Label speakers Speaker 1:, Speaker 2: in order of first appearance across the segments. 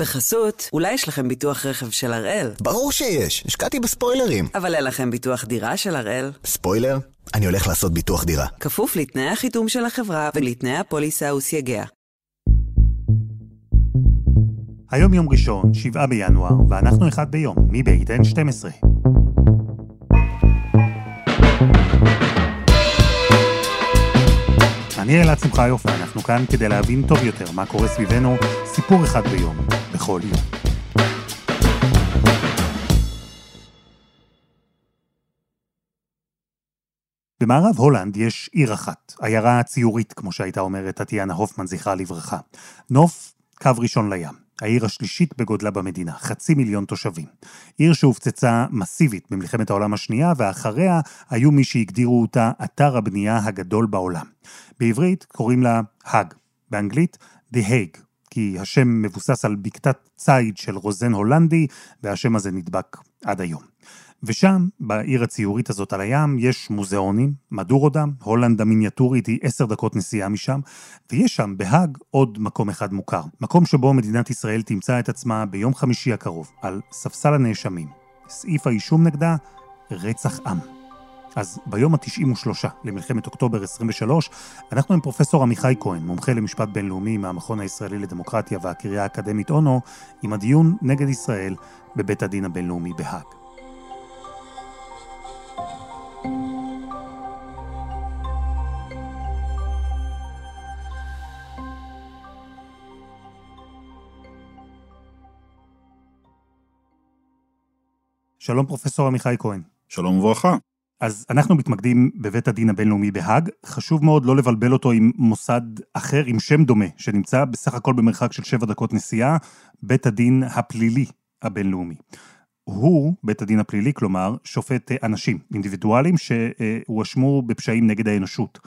Speaker 1: בחסות, אולי יש לכם ביטוח רכב של הראל.
Speaker 2: ברור שיש, השקעתי בספוילרים.
Speaker 1: אבל אין לכם ביטוח דירה של הראל.
Speaker 2: ספוילר? אני הולך לעשות ביטוח דירה.
Speaker 1: כפוף לתנאי החיתום של החברה ולתנאי הפוליסה וסייגיה.
Speaker 3: היום יום ראשון, 7 בינואר, ואנחנו אחד ביום, מבית N12. אני אלעד שמחיוף, ואנחנו כאן כדי להבין טוב יותר מה קורה סביבנו, סיפור אחד ביום, בכל יום. במערב הולנד יש עיר אחת, עיירה ציורית, כמו שהייתה אומרת טטיאנה הופמן, זכרה לברכה. נוף, קו ראשון לים. העיר השלישית בגודלה במדינה, חצי מיליון תושבים. עיר שהופצצה מסיבית במלחמת העולם השנייה, ואחריה היו מי שהגדירו אותה אתר הבנייה הגדול בעולם. בעברית קוראים לה האג, באנגלית The Hague, כי השם מבוסס על בקתת ציד של רוזן הולנדי, והשם הזה נדבק עד היום. ושם, בעיר הציורית הזאת על הים, יש מוזיאונים, מדורודם, הולנד המיניאטורית היא עשר דקות נסיעה משם, ויש שם, בהאג, עוד מקום אחד מוכר. מקום שבו מדינת ישראל תמצא את עצמה ביום חמישי הקרוב, על ספסל הנאשמים. סעיף האישום נגדה, רצח עם. אז ביום ה-93 למלחמת אוקטובר 23, אנחנו עם פרופסור עמיחי כהן, מומחה למשפט בינלאומי מהמכון הישראלי לדמוקרטיה והקריה האקדמית אונו, עם הדיון נגד ישראל בבית הדין הבינלאומי בהאג. שלום פרופסור עמיחי כהן.
Speaker 4: שלום וברכה.
Speaker 3: אז אנחנו מתמקדים בבית הדין הבינלאומי בהאג. חשוב מאוד לא לבלבל אותו עם מוסד אחר עם שם דומה, שנמצא בסך הכל במרחק של שבע דקות נסיעה, בית הדין הפלילי הבינלאומי. הוא, בית הדין הפלילי, כלומר, שופט אנשים, אינדיבידואלים שהואשמו בפשעים נגד האנושות.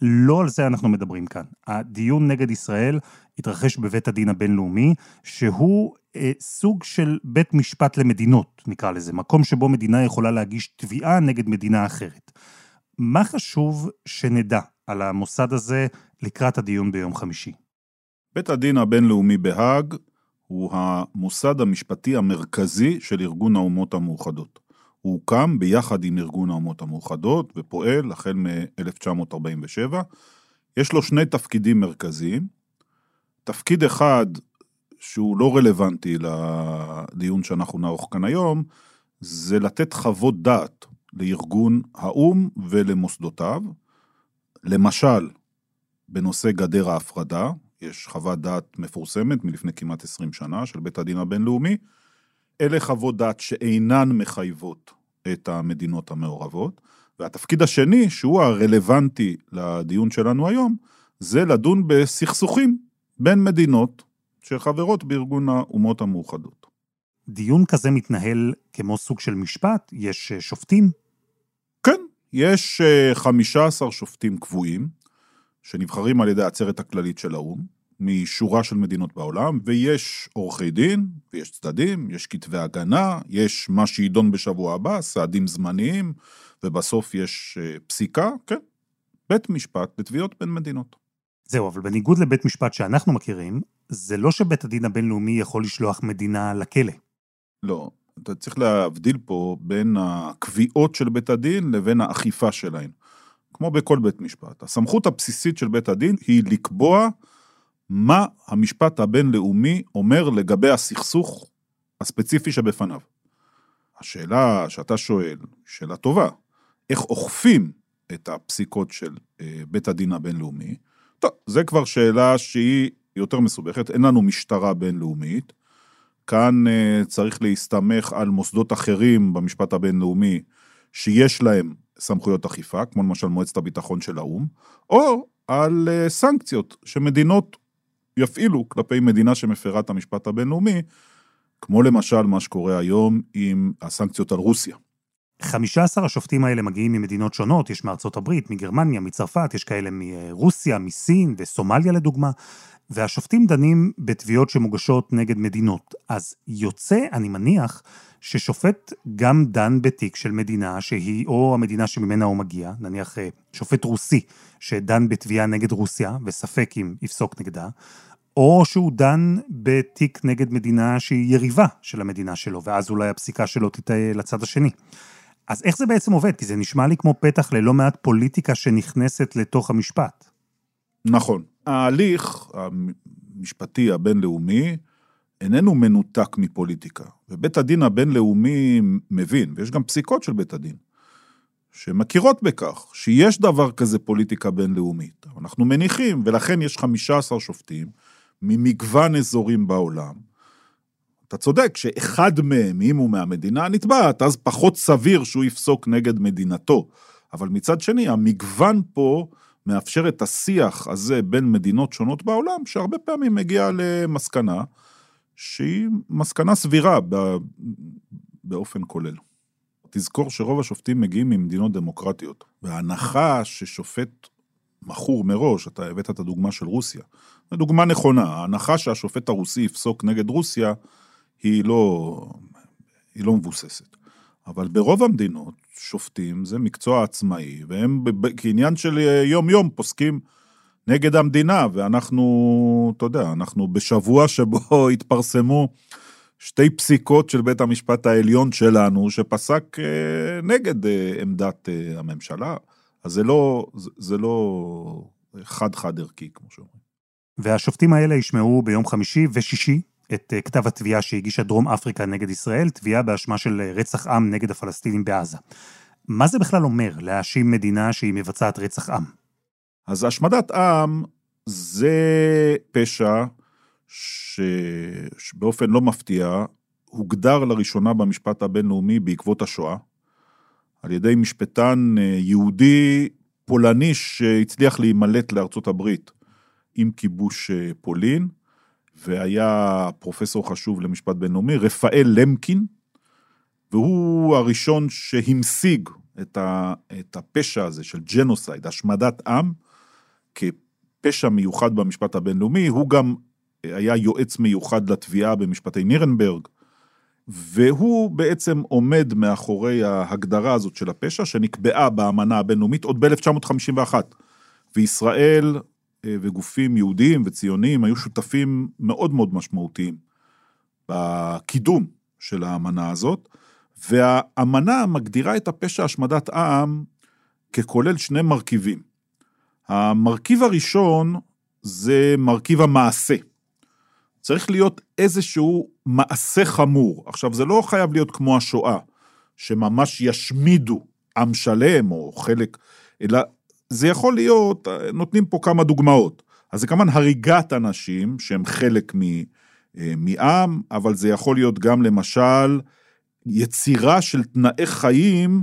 Speaker 3: לא על זה אנחנו מדברים כאן. הדיון נגד ישראל התרחש בבית הדין הבינלאומי, שהוא אה, סוג של בית משפט למדינות, נקרא לזה, מקום שבו מדינה יכולה להגיש תביעה נגד מדינה אחרת. מה חשוב שנדע על המוסד הזה לקראת הדיון ביום חמישי?
Speaker 4: בית הדין הבינלאומי בהאג הוא המוסד המשפטי המרכזי של ארגון האומות המאוחדות. הוא הוקם ביחד עם ארגון האומות המאוחדות ופועל החל מ-1947. יש לו שני תפקידים מרכזיים. תפקיד אחד שהוא לא רלוונטי לדיון שאנחנו נערוך כאן היום, זה לתת חוות דעת לארגון האו"ם ולמוסדותיו. למשל, בנושא גדר ההפרדה, יש חוות דעת מפורסמת מלפני כמעט 20 שנה של בית הדין הבינלאומי. אלה חוות דעת שאינן מחייבות את המדינות המעורבות. והתפקיד השני, שהוא הרלוונטי לדיון שלנו היום, זה לדון בסכסוכים בין מדינות שחברות בארגון האומות המאוחדות.
Speaker 3: דיון כזה מתנהל כמו סוג של משפט? יש אה, שופטים?
Speaker 4: כן, יש 15 אה, שופטים קבועים, שנבחרים על ידי העצרת הכללית של האו"ם, משורה של מדינות בעולם, ויש עורכי דין, ויש צדדים, יש כתבי הגנה, יש מה שידון בשבוע הבא, סעדים זמניים, ובסוף יש אה, פסיקה, כן, בית משפט לתביעות בין מדינות.
Speaker 3: זהו, אבל בניגוד לבית משפט שאנחנו מכירים, זה לא שבית הדין הבינלאומי יכול לשלוח מדינה לכלא.
Speaker 4: לא, אתה צריך להבדיל פה בין הקביעות של בית הדין לבין האכיפה שלהן. כמו בכל בית משפט. הסמכות הבסיסית של בית הדין היא לקבוע מה המשפט הבינלאומי אומר לגבי הסכסוך הספציפי שבפניו. השאלה שאתה שואל, שאלה טובה, איך אוכפים את הפסיקות של אה, בית הדין הבינלאומי? טוב, זה כבר שאלה שהיא יותר מסובכת, אין לנו משטרה בינלאומית. כאן uh, צריך להסתמך על מוסדות אחרים במשפט הבינלאומי שיש להם סמכויות אכיפה, כמו למשל מועצת הביטחון של האו"ם, או על uh, סנקציות שמדינות יפעילו כלפי מדינה שמפרה את המשפט הבינלאומי, כמו למשל מה שקורה היום עם הסנקציות על רוסיה.
Speaker 3: 15 השופטים האלה מגיעים ממדינות שונות, יש מארצות הברית, מגרמניה, מצרפת, יש כאלה מרוסיה, מסין וסומליה לדוגמה, והשופטים דנים בתביעות שמוגשות נגד מדינות. אז יוצא, אני מניח, ששופט גם דן בתיק של מדינה שהיא או המדינה שממנה הוא מגיע, נניח אה, שופט רוסי שדן בתביעה נגד רוסיה, וספק אם יפסוק נגדה, או שהוא דן בתיק נגד מדינה שהיא יריבה של המדינה שלו, ואז אולי הפסיקה שלו תטעה לצד השני. אז איך זה בעצם עובד? כי זה נשמע לי כמו פתח ללא מעט פוליטיקה שנכנסת לתוך המשפט.
Speaker 4: נכון. ההליך המשפטי הבינלאומי איננו מנותק מפוליטיקה. ובית הדין הבינלאומי מבין, ויש גם פסיקות של בית הדין, שמכירות בכך שיש דבר כזה פוליטיקה בינלאומית. אנחנו מניחים, ולכן יש 15 שופטים ממגוון אזורים בעולם. אתה צודק שאחד מהם, אם הוא מהמדינה הנתבעת, אז פחות סביר שהוא יפסוק נגד מדינתו. אבל מצד שני, המגוון פה מאפשר את השיח הזה בין מדינות שונות בעולם, שהרבה פעמים מגיע למסקנה שהיא מסקנה סבירה באופן כולל. תזכור שרוב השופטים מגיעים ממדינות דמוקרטיות, וההנחה ששופט מכור מראש, אתה הבאת את הדוגמה של רוסיה, זו דוגמה נכונה, ההנחה שהשופט הרוסי יפסוק נגד רוסיה היא לא, היא לא מבוססת. אבל ברוב המדינות, שופטים זה מקצוע עצמאי, והם כעניין של יום-יום פוסקים נגד המדינה, ואנחנו, אתה יודע, אנחנו בשבוע שבו התפרסמו שתי פסיקות של בית המשפט העליון שלנו, שפסק אה, נגד אה, עמדת אה, הממשלה. אז זה לא, זה לא חד-חד ערכי, כמו שאומרים.
Speaker 3: והשופטים האלה ישמעו ביום חמישי ושישי את כתב התביעה שהגישה דרום אפריקה נגד ישראל, תביעה באשמה של רצח עם נגד הפלסטינים בעזה. מה זה בכלל אומר להאשים מדינה שהיא מבצעת רצח עם?
Speaker 4: אז השמדת עם זה פשע ש... שבאופן לא מפתיע הוגדר לראשונה במשפט הבינלאומי בעקבות השואה, על ידי משפטן אה, יהודי פולני שהצליח להימלט לארצות הברית עם כיבוש אה, פולין, והיה פרופסור חשוב למשפט בינלאומי, רפאל למקין, והוא הראשון שהמשיג את, ה, את הפשע הזה של ג'נוסייד, השמדת עם, כפשע מיוחד במשפט הבינלאומי, הוא גם היה יועץ מיוחד לתביעה במשפטי נירנברג, והוא בעצם עומד מאחורי ההגדרה הזאת של הפשע, שנקבעה באמנה הבינלאומית עוד ב-1951. וישראל וגופים יהודיים וציוניים היו שותפים מאוד מאוד משמעותיים בקידום של האמנה הזאת, והאמנה מגדירה את הפשע השמדת עם ככולל שני מרכיבים. המרכיב הראשון זה מרכיב המעשה. צריך להיות איזשהו מעשה חמור. עכשיו, זה לא חייב להיות כמו השואה, שממש ישמידו עם שלם או חלק, אלא זה יכול להיות, נותנים פה כמה דוגמאות. אז זה כמובן הריגת אנשים שהם חלק מ, אה, מעם, אבל זה יכול להיות גם למשל יצירה של תנאי חיים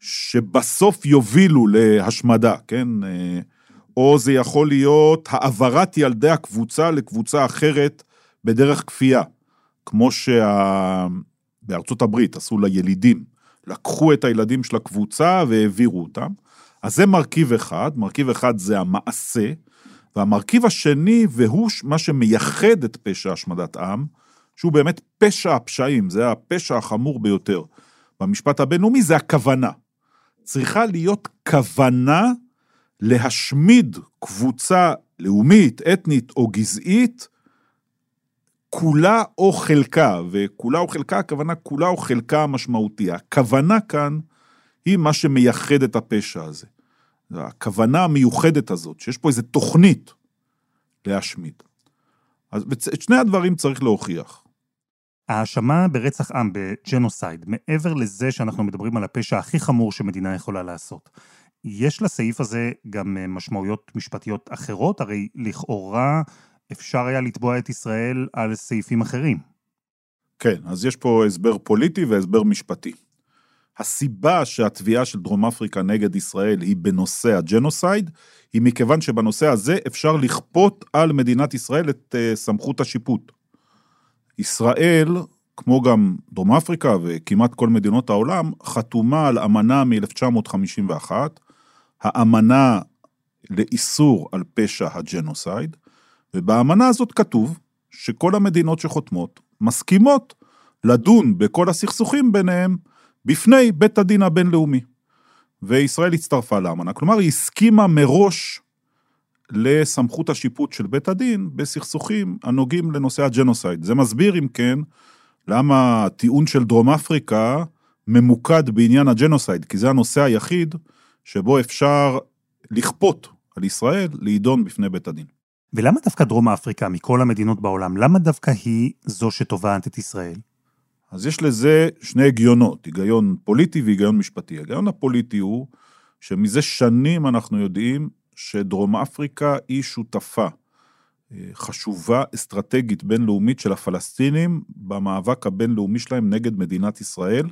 Speaker 4: שבסוף יובילו להשמדה, כן? אה, או זה יכול להיות העברת ילדי הקבוצה לקבוצה אחרת בדרך כפייה, כמו שבארצות שה... הברית עשו לילידים, לקחו את הילדים של הקבוצה והעבירו אותם. אז זה מרכיב אחד, מרכיב אחד זה המעשה, והמרכיב השני, והוא מה שמייחד את פשע השמדת עם, שהוא באמת פשע הפשעים, זה הפשע החמור ביותר במשפט הבינלאומי, זה הכוונה. צריכה להיות כוונה להשמיד קבוצה לאומית, אתנית או גזעית, כולה או חלקה, וכולה או חלקה, הכוונה כולה או חלקה המשמעותי. הכוונה כאן היא מה שמייחד את הפשע הזה. הכוונה המיוחדת הזאת, שיש פה איזו תוכנית להשמיד. אז את שני הדברים צריך להוכיח.
Speaker 3: ההאשמה ברצח עם, בג'נוסייד, מעבר לזה שאנחנו מדברים על הפשע הכי חמור שמדינה יכולה לעשות, יש לסעיף הזה גם אה, משמעויות משפטיות אחרות? הרי לכאורה אפשר היה לתבוע את ישראל על סעיפים אחרים.
Speaker 4: כן, אז יש פה הסבר פוליטי והסבר משפטי. הסיבה שהתביעה של דרום אפריקה נגד ישראל היא בנושא הג'נוסייד, היא מכיוון שבנושא הזה אפשר לכפות על מדינת ישראל את אה, סמכות השיפוט. ישראל, כמו גם דרום אפריקה וכמעט כל מדינות העולם, חתומה על אמנה מ-1951, האמנה לאיסור על פשע הג'נוסייד, ובאמנה הזאת כתוב שכל המדינות שחותמות מסכימות לדון בכל הסכסוכים ביניהם בפני בית הדין הבינלאומי. וישראל הצטרפה לאמנה, כלומר היא הסכימה מראש לסמכות השיפוט של בית הדין בסכסוכים הנוגעים לנושא הג'נוסייד. זה מסביר, אם כן, למה הטיעון של דרום אפריקה ממוקד בעניין הג'נוסייד, כי זה הנושא היחיד שבו אפשר לכפות על ישראל להידון בפני בית הדין.
Speaker 3: ולמה דווקא דרום אפריקה, מכל המדינות בעולם, למה דווקא היא זו שתובעת את ישראל?
Speaker 4: אז יש לזה שני הגיונות, היגיון פוליטי והיגיון משפטי. ההיגיון הפוליטי הוא שמזה שנים אנחנו יודעים שדרום אפריקה היא שותפה אה, חשובה, אסטרטגית, בינלאומית של הפלסטינים במאבק הבינלאומי שלהם נגד מדינת ישראל.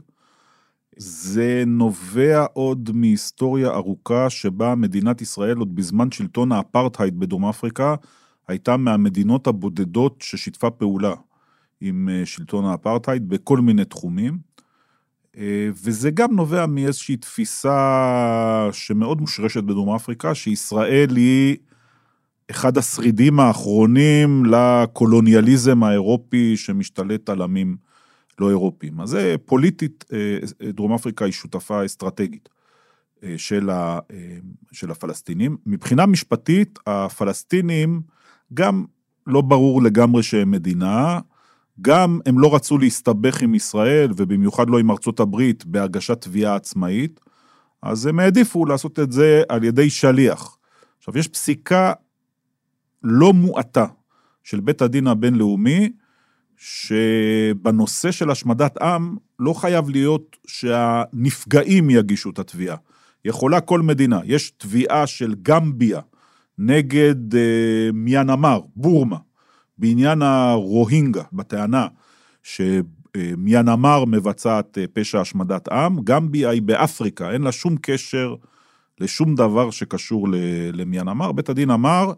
Speaker 4: זה נובע עוד מהיסטוריה ארוכה שבה מדינת ישראל עוד בזמן שלטון האפרטהייד בדרום אפריקה הייתה מהמדינות הבודדות ששיתפה פעולה עם אה, שלטון האפרטהייד בכל מיני תחומים. אה, וזה גם נובע מאיזושהי תפיסה שמאוד מושרשת בדרום אפריקה, שישראל היא אחד השרידים האחרונים לקולוניאליזם האירופי שמשתלט על עמים לא אירופיים. אז זה פוליטית, אה, דרום אפריקה היא שותפה אסטרטגית של, של הפלסטינים. מבחינה משפטית, הפלסטינים גם לא ברור לגמרי שהם מדינה, גם הם לא רצו להסתבך עם ישראל, ובמיוחד לא עם ארצות הברית, בהגשת תביעה עצמאית, אז הם העדיפו לעשות את זה על ידי שליח. עכשיו, יש פסיקה לא מועטה של בית הדין הבינלאומי, שבנושא של השמדת עם לא חייב להיות שהנפגעים יגישו את התביעה. יכולה כל מדינה, יש תביעה של גמביה נגד אה, מיינמר, בורמה, בעניין הרוהינגה, בטענה שמיינמר מבצעת אה, פשע השמדת עם, גמביה היא באפריקה, אין לה שום קשר לשום דבר שקשור למיינמר. בית הדין אמר,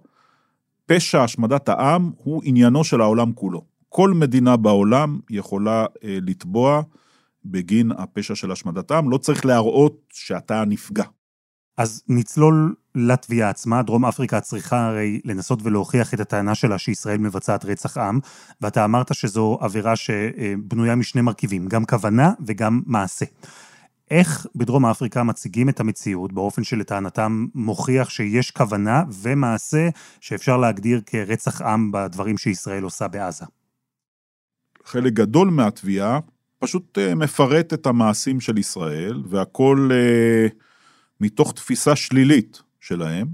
Speaker 4: פשע השמדת העם הוא עניינו של העולם כולו. כל מדינה בעולם יכולה אה, לתבוע בגין הפשע של השמדת העם, לא צריך להראות שאתה נפגע.
Speaker 3: אז נצלול לתביעה עצמה. דרום אפריקה צריכה הרי לנסות ולהוכיח את הטענה שלה שישראל מבצעת רצח עם, ואתה אמרת שזו עבירה שבנויה משני מרכיבים, גם כוונה וגם מעשה. איך בדרום אפריקה מציגים את המציאות באופן שלטענתם מוכיח שיש כוונה ומעשה שאפשר להגדיר כרצח עם בדברים שישראל עושה בעזה?
Speaker 4: חלק גדול מהתביעה פשוט אה, מפרט את המעשים של ישראל, והכל אה, מתוך תפיסה שלילית שלהם.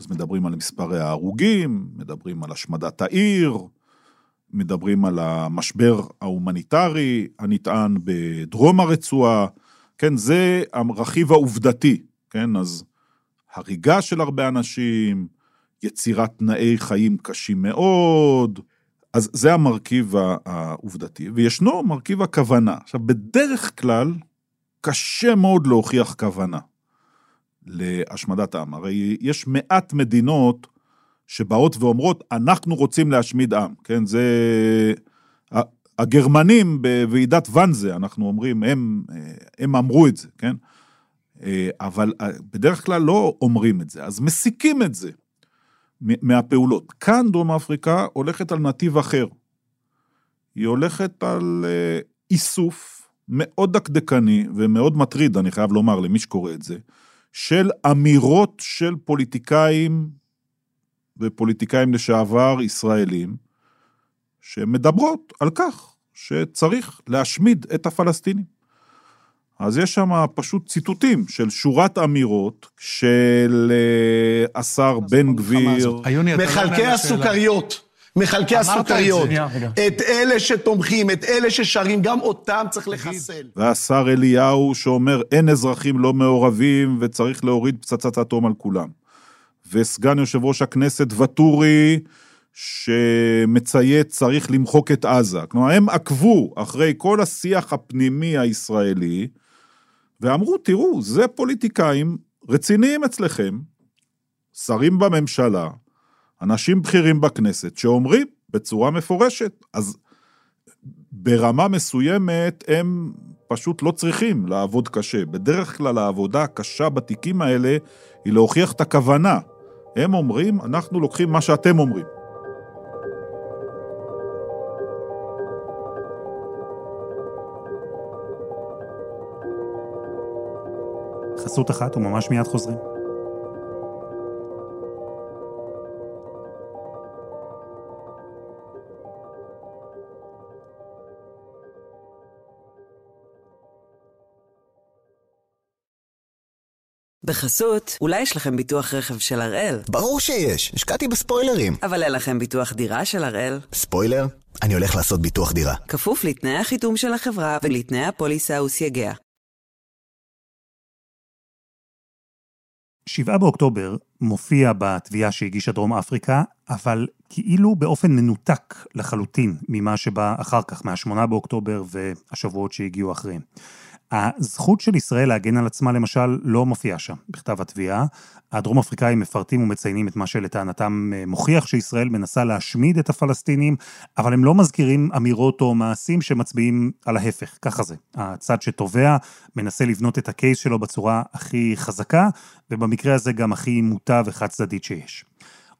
Speaker 4: אז מדברים על מספרי ההרוגים, מדברים על השמדת העיר, מדברים על המשבר ההומניטרי הנטען בדרום הרצועה, כן, זה הרכיב העובדתי, כן, אז הריגה של הרבה אנשים, יצירת תנאי חיים קשים מאוד, אז זה המרכיב העובדתי, וישנו מרכיב הכוונה. עכשיו, בדרך כלל, קשה מאוד להוכיח כוונה. להשמדת עם. הרי יש מעט מדינות שבאות ואומרות, אנחנו רוצים להשמיד עם, כן? זה... הגרמנים בוועידת ואנזה, אנחנו אומרים, הם, הם אמרו את זה, כן? אבל בדרך כלל לא אומרים את זה, אז מסיקים את זה מהפעולות. כאן דרום אפריקה הולכת על נתיב אחר. היא הולכת על אה, איסוף מאוד דקדקני ומאוד מטריד, אני חייב לומר למי שקורא את זה, של אמירות של פוליטיקאים ופוליטיקאים לשעבר ישראלים, שמדברות על כך שצריך להשמיד את הפלסטינים. אז יש שם פשוט ציטוטים של שורת אמירות של אה, השר בן גביר.
Speaker 5: לא מחלקי הסוכריות. מחלקי הסוכריות, את אלה שתומכים, את אלה ששרים, גם אותם צריך לחסל.
Speaker 4: והשר אליהו שאומר אין אזרחים לא מעורבים וצריך להוריד פצצת אטום על כולם. וסגן יושב ראש הכנסת ואטורי, שמצייץ צריך למחוק את עזה. כלומר, הם עקבו אחרי כל השיח הפנימי הישראלי, ואמרו, תראו, זה פוליטיקאים רציניים אצלכם, שרים בממשלה, אנשים בכירים בכנסת שאומרים בצורה מפורשת, אז ברמה מסוימת הם פשוט לא צריכים לעבוד קשה. בדרך כלל העבודה הקשה בתיקים האלה היא להוכיח את הכוונה. הם אומרים, אנחנו לוקחים מה שאתם אומרים.
Speaker 3: חסות אחת וממש מיד חוזרים.
Speaker 1: בחסות, אולי יש לכם ביטוח רכב של הראל,
Speaker 2: ברור שיש, השקעתי בספוילרים.
Speaker 1: אבל אין לכם ביטוח דירה של הראל.
Speaker 2: ספוילר? אני הולך לעשות ביטוח דירה.
Speaker 1: כפוף לתנאי החיתום של החברה ולתנאי הפוליסה וסייגיה.
Speaker 3: 7 באוקטובר מופיע בתביעה שהגישה דרום אפריקה, אבל כאילו באופן מנותק לחלוטין ממה שבא אחר כך, מה-8 באוקטובר והשבועות שהגיעו אחריהם. הזכות של ישראל להגן על עצמה למשל לא מופיעה שם בכתב התביעה. הדרום אפריקאים מפרטים ומציינים את מה שלטענתם אה, מוכיח שישראל מנסה להשמיד את הפלסטינים, אבל הם לא מזכירים אמירות או מעשים שמצביעים על ההפך, ככה זה. הצד שתובע מנסה לבנות את הקייס שלו בצורה הכי חזקה, ובמקרה הזה גם הכי מוטה וחד צדדית שיש.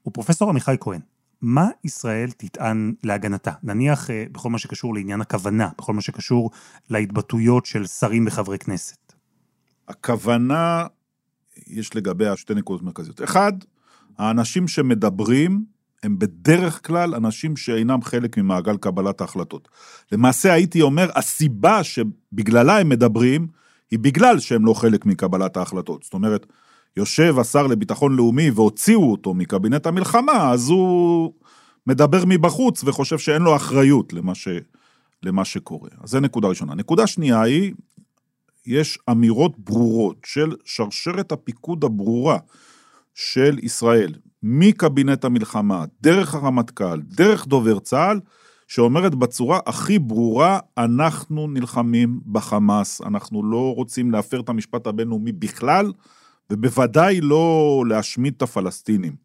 Speaker 3: ופרופסור עמיחי כהן, מה ישראל תטען להגנתה? נניח אה, בכל מה שקשור לעניין הכוונה, בכל מה שקשור להתבטאויות של שרים וחברי כנסת.
Speaker 4: הכוונה, יש לגביה שתי נקודות מרכזיות. אחד, האנשים שמדברים הם בדרך כלל אנשים שאינם חלק ממעגל קבלת ההחלטות. למעשה הייתי אומר, הסיבה שבגללה הם מדברים, היא בגלל שהם לא חלק מקבלת ההחלטות. זאת אומרת, יושב השר לביטחון לאומי והוציאו אותו מקבינט המלחמה, אז הוא מדבר מבחוץ וחושב שאין לו אחריות למה, ש, למה שקורה. אז זה נקודה ראשונה. נקודה שנייה היא, יש אמירות ברורות של שרשרת הפיקוד הברורה של ישראל, מקבינט המלחמה, דרך הרמטכ"ל, דרך דובר צה"ל, שאומרת בצורה הכי ברורה, אנחנו נלחמים בחמאס, אנחנו לא רוצים להפר את המשפט הבינלאומי בכלל, ובוודאי לא להשמיד את הפלסטינים.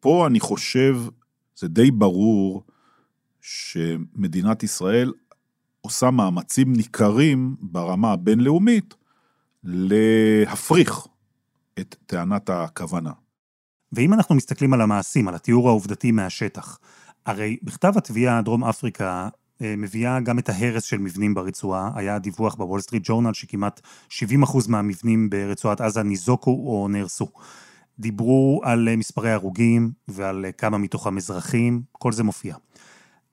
Speaker 4: פה אני חושב, זה די ברור שמדינת ישראל עושה מאמצים ניכרים ברמה הבינלאומית להפריך את טענת הכוונה.
Speaker 3: ואם אנחנו מסתכלים על המעשים, על התיאור העובדתי מהשטח, הרי בכתב התביעה דרום אפריקה מביאה גם את ההרס של מבנים ברצועה. היה דיווח בוול סטריט ג'ורנל שכמעט 70% מהמבנים ברצועת עזה ניזוקו או נהרסו. דיברו על אה, מספרי הרוגים ועל אה, כמה מתוכם אזרחים, כל זה מופיע.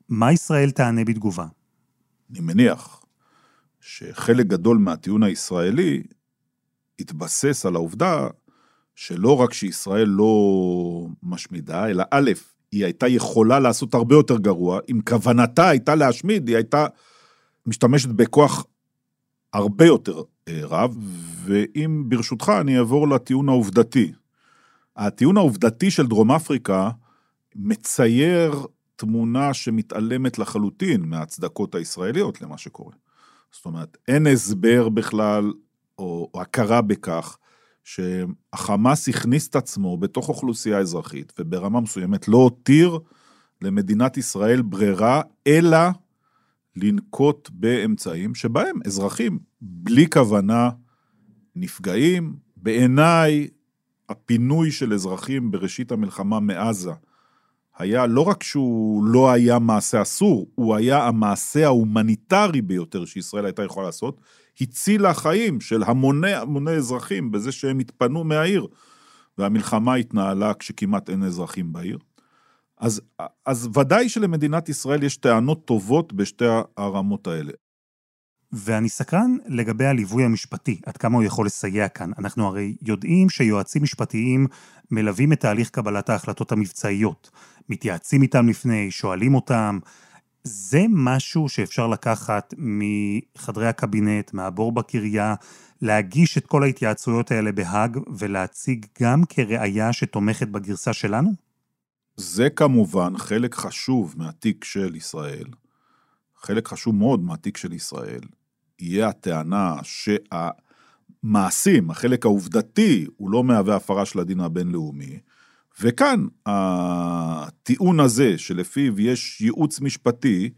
Speaker 3: מה ישראל תענה בתגובה?
Speaker 4: אני מניח שחלק גדול מהטיעון הישראלי התבסס על העובדה שלא רק שישראל לא משמידה, אלא א', היא הייתה יכולה לעשות הרבה יותר גרוע, אם כוונתה הייתה להשמיד, היא הייתה משתמשת בכוח הרבה יותר אה, רב, ואם ברשותך אני אעבור לטיעון העובדתי. הטיעון העובדתי של דרום אפריקה מצייר תמונה שמתעלמת לחלוטין מההצדקות הישראליות למה שקורה. זאת אומרת, אין הסבר בכלל, או הכרה בכך, שהחמאס הכניס את עצמו בתוך אוכלוסייה אזרחית, וברמה מסוימת לא הותיר למדינת ישראל ברירה, אלא לנקוט באמצעים שבהם אזרחים בלי כוונה נפגעים. בעיניי, הפינוי של אזרחים בראשית המלחמה מעזה היה לא רק שהוא לא היה מעשה אסור, הוא היה המעשה ההומניטרי ביותר שישראל הייתה יכולה לעשות, הצילה חיים של המוני המוני אזרחים בזה שהם התפנו מהעיר, והמלחמה התנהלה כשכמעט אין אזרחים בעיר. אז, אז ודאי שלמדינת ישראל יש טענות טובות בשתי הרמות האלה.
Speaker 3: ואני סקרן לגבי הליווי המשפטי, עד כמה הוא יכול לסייע כאן. אנחנו הרי יודעים שיועצים משפטיים מלווים את תהליך קבלת ההחלטות המבצעיות. מתייעצים איתם לפני, שואלים אותם. זה משהו שאפשר לקחת מחדרי הקבינט, מהבור בקריה, להגיש את כל ההתייעצויות האלה בהאג ולהציג גם כראיה שתומכת בגרסה שלנו?
Speaker 4: זה כמובן חלק חשוב מהתיק של ישראל, חלק חשוב מאוד מהתיק של ישראל, יהיה הטענה שהמעשים, החלק העובדתי, הוא לא מהווה הפרה של הדין הבינלאומי, וכאן הטיעון הזה שלפיו יש ייעוץ משפטי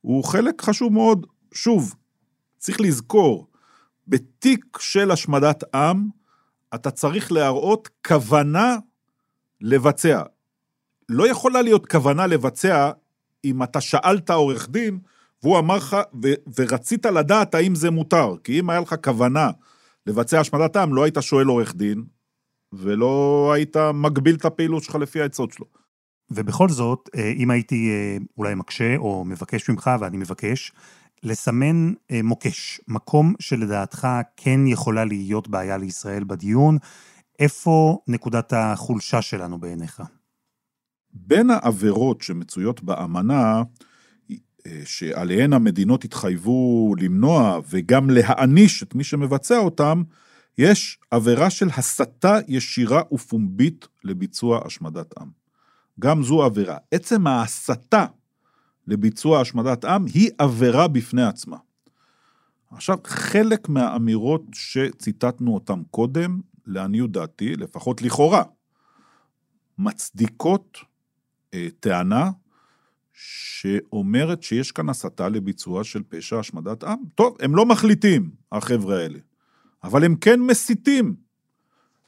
Speaker 4: הוא חלק חשוב מאוד. שוב, צריך לזכור, בתיק של השמדת עם אתה צריך להראות כוונה לבצע. לא יכולה להיות כוונה לבצע אם אתה שאלת עורך דין והוא אמר לך, ורצית לדעת האם זה מותר, כי אם היה לך כוונה לבצע השמדת עם, לא היית שואל עורך דין, ולא היית מגביל את הפעילות שלך לפי העצות שלו.
Speaker 3: ובכל זאת, אה, אם הייתי אה, אולי מקשה או מבקש ממך, ואני מבקש, לסמן אה, מוקש, מקום שלדעתך כן יכולה להיות בעיה לישראל בדיון, איפה נקודת החולשה שלנו בעיניך?
Speaker 4: בין העבירות שמצויות באמנה, שעליהן המדינות התחייבו למנוע וגם להעניש את מי שמבצע אותם, יש עבירה של הסתה ישירה ופומבית לביצוע השמדת עם. גם זו עבירה. עצם ההסתה לביצוע השמדת עם היא עבירה בפני עצמה. עכשיו, חלק מהאמירות שציטטנו אותן קודם, לעניות דעתי, לפחות לכאורה, מצדיקות אה, טענה שאומרת שיש כאן הסתה לביצוע של פשע השמדת עם. טוב, הם לא מחליטים, החבר'ה האלה, אבל הם כן מסיתים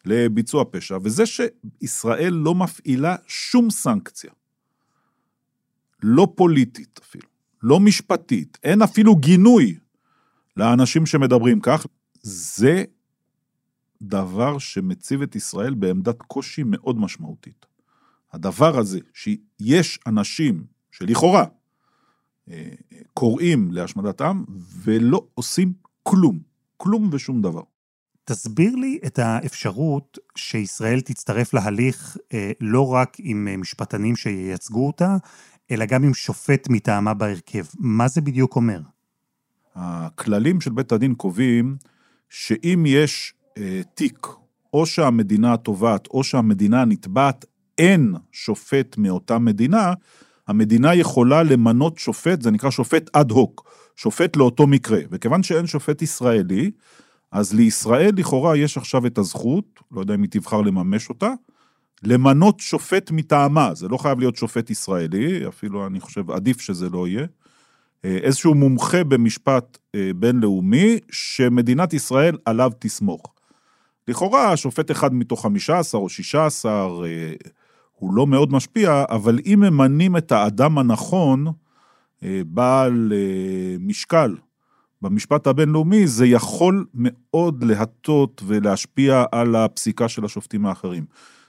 Speaker 4: לביצוע פשע, וזה שישראל לא מפעילה שום סנקציה, לא פוליטית אפילו, לא משפטית, אין אפילו גינוי לאנשים שמדברים כך, זה דבר שמציב את ישראל בעמדת קושי מאוד משמעותית. הדבר הזה, שיש אנשים שלכאורה אה, קוראים להשמדת עם ולא עושים כלום, כלום ושום דבר.
Speaker 3: תסביר לי את האפשרות שישראל תצטרף להליך אה, לא רק עם אה, משפטנים שייצגו אותה, אלא גם עם שופט מטעמה בהרכב. מה זה בדיוק אומר?
Speaker 4: הכללים של בית הדין קובעים שאם יש אה, תיק, או שהמדינה התובעת או שהמדינה הנתבעת, אין שופט מאותה מדינה, המדינה יכולה למנות שופט, זה נקרא שופט אד הוק, שופט לאותו מקרה. וכיוון שאין שופט ישראלי, אז לישראל לכאורה יש עכשיו את הזכות, לא יודע אם היא תבחר לממש אותה, למנות שופט מטעמה, זה לא חייב להיות שופט ישראלי, אפילו אני חושב עדיף שזה לא יהיה, אה, איזשהו מומחה במשפט אה, בינלאומי שמדינת ישראל עליו תסמוך. לכאורה שופט אחד מתוך 15 או 16 אה, הוא לא מאוד משפיע, אבל אם ממנים את האדם הנכון, בעל משקל במשפט הבינלאומי, זה יכול מאוד להטות ולהשפיע על הפסיקה של השופטים האחרים.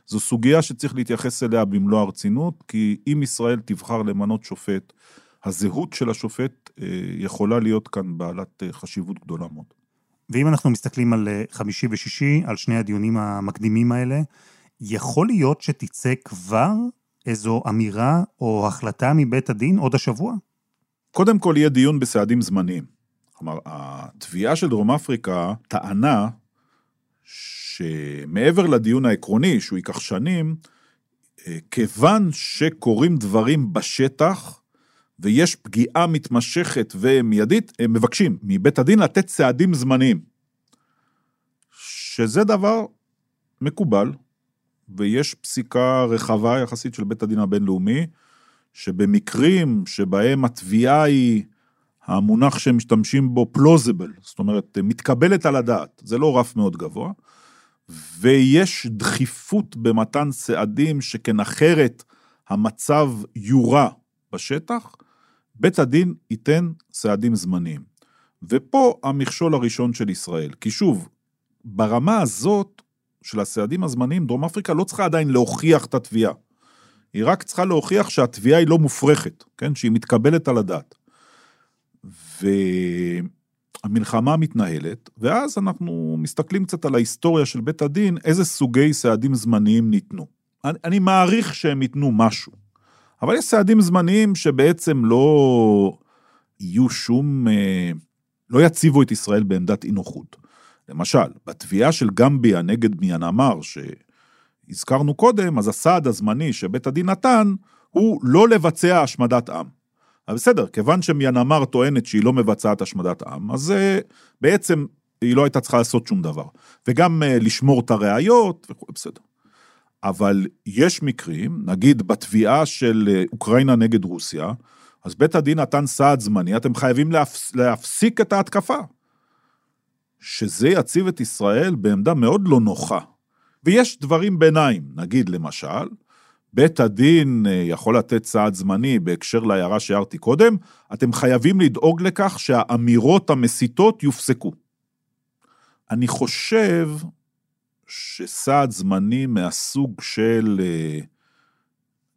Speaker 4: זו סוגיה שצריך להתייחס אליה במלוא הרצינות, כי אם ישראל תבחר למנות שופט, הזהות של השופט אה, יכולה להיות כאן בעלת אה, חשיבות גדולה מאוד.
Speaker 3: ואם אנחנו מסתכלים על אה, חמישי ושישי, על שני הדיונים המקדימים האלה, יכול להיות שתצא כבר איזו אמירה או החלטה מבית הדין עוד השבוע?
Speaker 4: קודם כל יהיה דיון בסעדים זמניים. כלומר, התביעה של דרום אפריקה טענה שמעבר לדיון העקרוני, שהוא ייקח שנים, אה, כיוון שקורים דברים בשטח, ויש פגיעה מתמשכת ומיידית, הם מבקשים מבית הדין לתת צעדים זמניים. שזה דבר מקובל, ויש פסיקה רחבה יחסית של בית הדין הבינלאומי, שבמקרים שבהם התביעה היא המונח שהם משתמשים בו פלוזיבל, זאת אומרת, מתקבלת על הדעת, זה לא רף מאוד גבוה, ויש דחיפות במתן צעדים שכן אחרת המצב יורע בשטח, בית הדין ייתן צעדים זמניים. ופה המכשול הראשון של ישראל, כי שוב, ברמה הזאת של הצעדים הזמניים, דרום אפריקה לא צריכה עדיין להוכיח את התביעה. היא רק צריכה להוכיח שהתביעה היא לא מופרכת, כן? שהיא מתקבלת על הדעת. והמלחמה מתנהלת, ואז אנחנו מסתכלים קצת על ההיסטוריה של בית הדין, איזה סוגי סעדים זמניים ניתנו. אני, אני מעריך שהם ייתנו משהו, אבל יש סעדים זמניים שבעצם לא יהיו שום, אה, לא יציבו את ישראל בעמדת אי נוחות. למשל, בתביעה של גמביה נגד מיינמר, שהזכרנו קודם, אז הסעד הזמני שבית הדין נתן, הוא לא לבצע השמדת עם. אבל בסדר, כיוון שמיינמר טוענת שהיא לא מבצעת השמדת עם, אז uh, בעצם היא לא הייתה צריכה לעשות שום דבר. וגם uh, לשמור את הראיות וכו', בסדר. אבל יש מקרים, נגיד בתביעה של uh, אוקראינה נגד רוסיה, אז בית הדין נתן סעד זמני, אתם חייבים להפס, להפסיק את ההתקפה. שזה יציב את ישראל בעמדה מאוד לא נוחה. ויש דברים ביניים, נגיד למשל, בית הדין אה, יכול לתת סעד זמני בהקשר להערה שהערתי קודם, אתם חייבים לדאוג לכך שהאמירות המסיתות יופסקו. אני חושב שסעד זמני מהסוג של אה,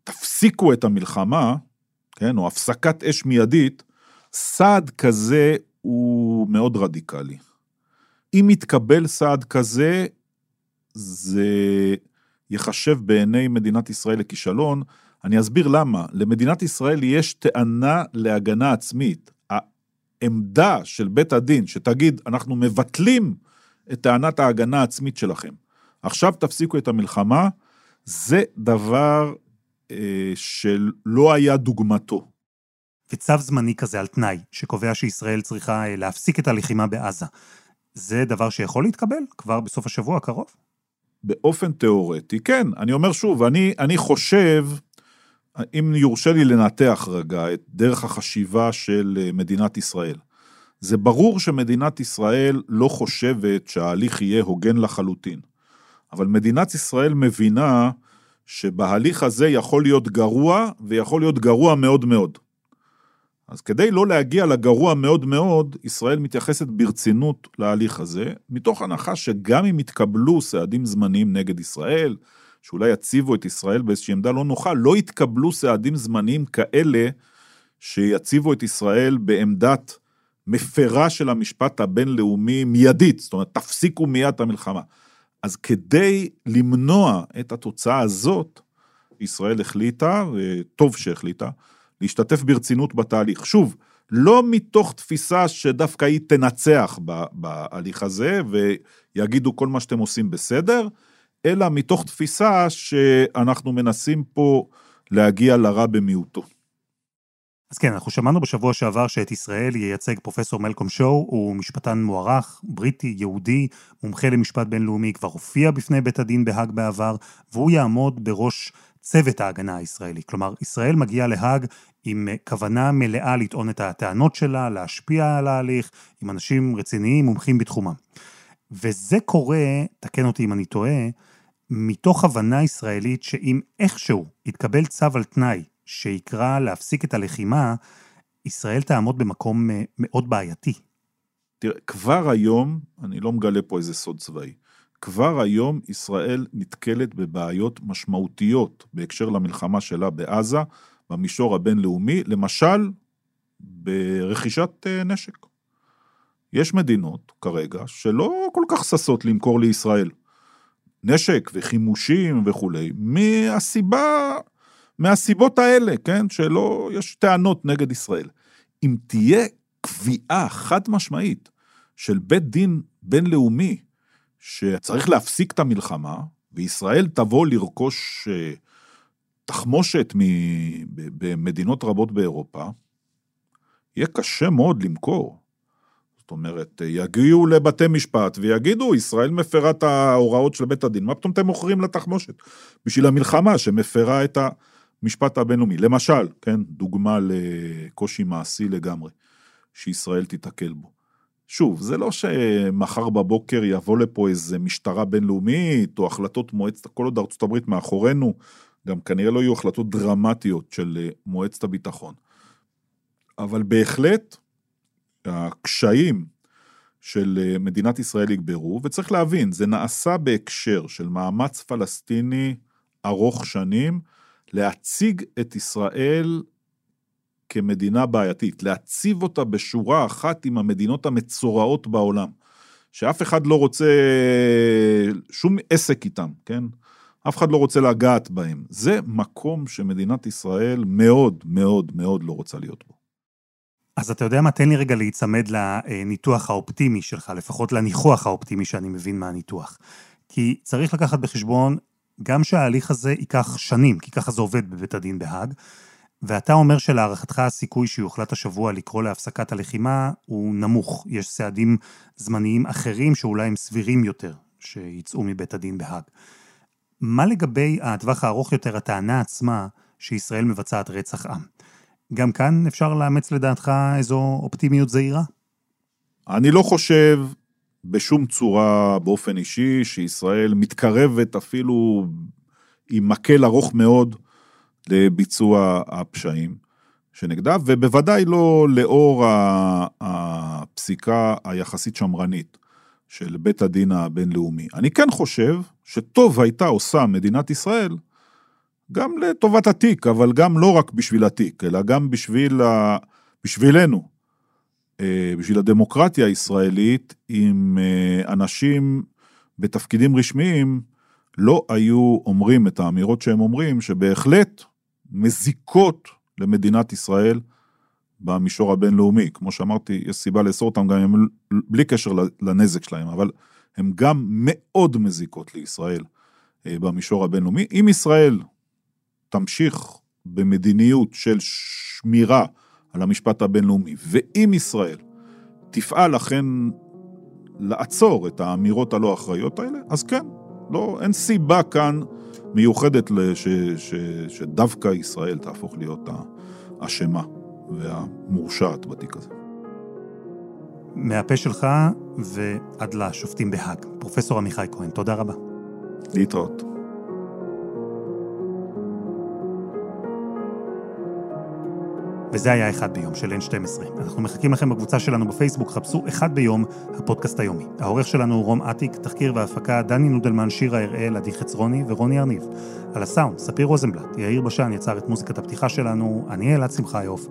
Speaker 4: תפסיקו את המלחמה, כן, או הפסקת אש מיידית, סעד כזה הוא מאוד רדיקלי. אם יתקבל סעד כזה, זה ייחשב בעיני מדינת ישראל לכישלון. אני אסביר למה. למדינת ישראל יש טענה להגנה עצמית. העמדה של בית הדין שתגיד, אנחנו מבטלים את טענת ההגנה העצמית שלכם. עכשיו תפסיקו את המלחמה, זה דבר אה, שלא היה דוגמתו.
Speaker 3: וצו זמני כזה על תנאי, שקובע שישראל צריכה אה, להפסיק את הלחימה בעזה, זה דבר שיכול להתקבל כבר בסוף השבוע הקרוב?
Speaker 4: באופן תיאורטי, כן. אני אומר שוב, אני, אני חושב, אם יורשה לי לנתח רגע את דרך החשיבה של אה, מדינת ישראל. זה ברור שמדינת ישראל לא חושבת שההליך יהיה הוגן לחלוטין. אבל מדינת ישראל מבינה שבהליך הזה יכול להיות גרוע, ויכול להיות גרוע מאוד מאוד. אז כדי לא להגיע לגרוע מאוד מאוד, ישראל מתייחסת ברצינות להליך הזה, מתוך הנחה שגם אם יתקבלו סעדים זמניים נגד ישראל, שאולי יציבו את ישראל באיזושהי עמדה לא נוחה, לא יתקבלו סעדים זמניים כאלה שיציבו את ישראל בעמדת מפרה של המשפט הבינלאומי מיידית, זאת אומרת, תפסיקו מיד את המלחמה. אז כדי למנוע את התוצאה הזאת, ישראל החליטה, וטוב שהחליטה, להשתתף ברצינות בתהליך. שוב, לא מתוך תפיסה שדווקא היא תנצח בהליך הזה ויגידו כל מה שאתם עושים בסדר, אלא מתוך תפיסה שאנחנו מנסים פה להגיע לרע במיעוטו.
Speaker 3: אז כן, אנחנו שמענו בשבוע שעבר שאת ישראל ייצג פרופסור מלקום שואו, הוא משפטן מוערך, בריטי, יהודי, מומחה למשפט בינלאומי, כבר הופיע בפני בית הדין בהאג בעבר, והוא יעמוד בראש צוות ההגנה הישראלי. כלומר, ישראל מגיעה להאג עם כוונה מלאה לטעון את הטענות שלה, להשפיע על ההליך, עם אנשים רציניים, מומחים בתחומם. וזה קורה, תקן אותי אם אני טועה, מתוך הבנה ישראלית שאם איכשהו יתקבל צו על תנאי שיקרא להפסיק את הלחימה, ישראל תעמוד במקום אה, מאוד בעייתי.
Speaker 4: תראה, כבר היום, אני לא מגלה פה איזה סוד צבאי, כבר היום ישראל נתקלת בבעיות משמעותיות בהקשר למלחמה שלה בעזה, במישור הבינלאומי, למשל, ברכישת אה, נשק. יש מדינות כרגע שלא כל כך ששות למכור לישראל נשק וחימושים וכולי, מהסיבה מהסיבות האלה, כן? שלא, יש טענות נגד ישראל. אם תהיה קביעה חד משמעית של בית דין בינלאומי שצריך להפסיק את המלחמה, וישראל תבוא לרכוש אה, תחמושת במדינות רבות באירופה, יהיה קשה מאוד למכור. זאת אומרת, יגיעו לבתי משפט ויגידו, ישראל מפרה את ההוראות של בית הדין, מה פתאום אתם מוכרים לתחמושת? בשביל המלחמה שמפרה את. המשפט הבינלאומי. למשל, כן, דוגמה לקושי מעשי לגמרי, שישראל תיתקל בו. שוב, זה לא שמחר בבוקר יבוא לפה איזה משטרה בינלאומית, או החלטות מועצת, כל עוד ארצות הברית מאחורינו, גם כנראה לא יהיו החלטות דרמטיות של אה, מועצת הביטחון. אבל בהחלט, הקשיים של אה, מדינת ישראל יגברו, וצריך להבין, זה נעשה בהקשר של מאמץ פלסטיני ארוך שנים, להציג את ישראל כמדינה בעייתית, להציב אותה בשורה אחת עם המדינות המצורעות בעולם, שאף אחד לא רוצה שום עסק איתם, כן? אף אחד לא רוצה לגעת בהם. זה מקום שמדינת ישראל מאוד מאוד מאוד לא רוצה להיות בו.
Speaker 3: אז אתה יודע מה? תן לי רגע להיצמד לניתוח האופטימי שלך, לפחות לניחוח האופטימי שאני מבין מהניתוח. כי צריך לקחת בחשבון גם שההליך הזה ייקח שנים, כי ככה זה עובד בבית הדין בהאג, ואתה אומר שלהערכתך הסיכוי שיוחלט השבוע לקרוא להפסקת הלחימה הוא נמוך. יש סעדים זמניים אחרים שאולי הם סבירים יותר שיצאו מבית הדין בהאג. מה לגבי הטווח הארוך יותר, הטענה עצמה שישראל מבצעת רצח עם? גם כאן אפשר לאמץ לדעתך איזו אופטימיות זהירה?
Speaker 4: אני לא חושב בשום צורה באופן אישי, שישראל מתקרבת אפילו עם מקל ארוך מאוד לביצוע הפשעים שנגדה, ובוודאי לא לאור הפסיקה היחסית שמרנית של בית הדין הבינלאומי. אני כן חושב שטוב הייתה עושה מדינת ישראל, גם לטובת התיק, אבל גם לא רק בשביל התיק, אלא גם בשביל ה... בשבילנו, אה, בשביל הדמוקרטיה הישראלית, אם אה, אנשים בתפקידים רשמיים לא היו אומרים את האמירות שהם אומרים, שבהחלט מזיקות למדינת ישראל במישור הבינלאומי. כמו שאמרתי, יש סיבה לאסור אותם גם הם בלי קשר לנזק שלהם, אבל הן גם מאוד מזיקות לישראל אה, במישור הבינלאומי. אם ישראל תמשיך במדיניות של שמירה על המשפט הבינלאומי, ואם ישראל תפעל אכן לעצור את האמירות הלא אחראיות האלה, אז כן, לא, אין סיבה כאן מיוחדת לש, ש, שדווקא ישראל תהפוך להיות האשמה והמורשעת בתיק הזה.
Speaker 3: מהפה שלך ועד לשופטים בהאג. פרופסור עמיחי כהן, תודה רבה.
Speaker 4: להתראות.
Speaker 3: וזה היה אחד ביום של N12. אנחנו מחכים לכם בקבוצה שלנו בפייסבוק, חפשו אחד ביום, הפודקאסט היומי. העורך שלנו הוא רום אטיק, תחקיר והפקה דני נודלמן, שירה הראל, עדי חצרוני ורוני ארניב. על הסאונד, ספיר רוזנבלט, יאיר בשן יצר את מוזיקת הפתיחה שלנו, אני אלעד שמחיוף,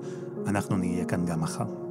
Speaker 3: אנחנו נהיה כאן גם מחר.